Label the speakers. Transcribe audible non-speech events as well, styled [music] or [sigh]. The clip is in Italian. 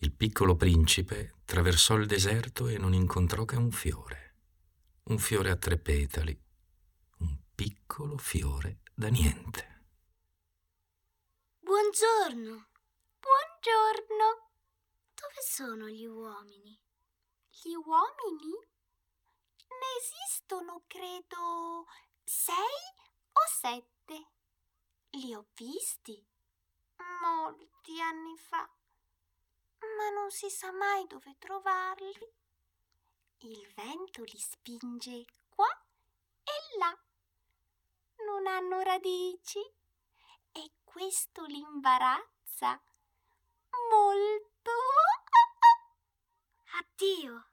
Speaker 1: Il piccolo principe traversò il deserto e non incontrò che un fiore, un fiore a tre petali, un piccolo fiore da niente.
Speaker 2: Buongiorno. Buongiorno. Dove sono gli uomini?
Speaker 3: Gli uomini? Ne esistono, credo, sei o sette. Li ho visti molti anni fa ma non si sa mai dove trovarli. Il vento li spinge qua e là. Non hanno radici e questo li imbarazza molto. [laughs]
Speaker 2: Addio.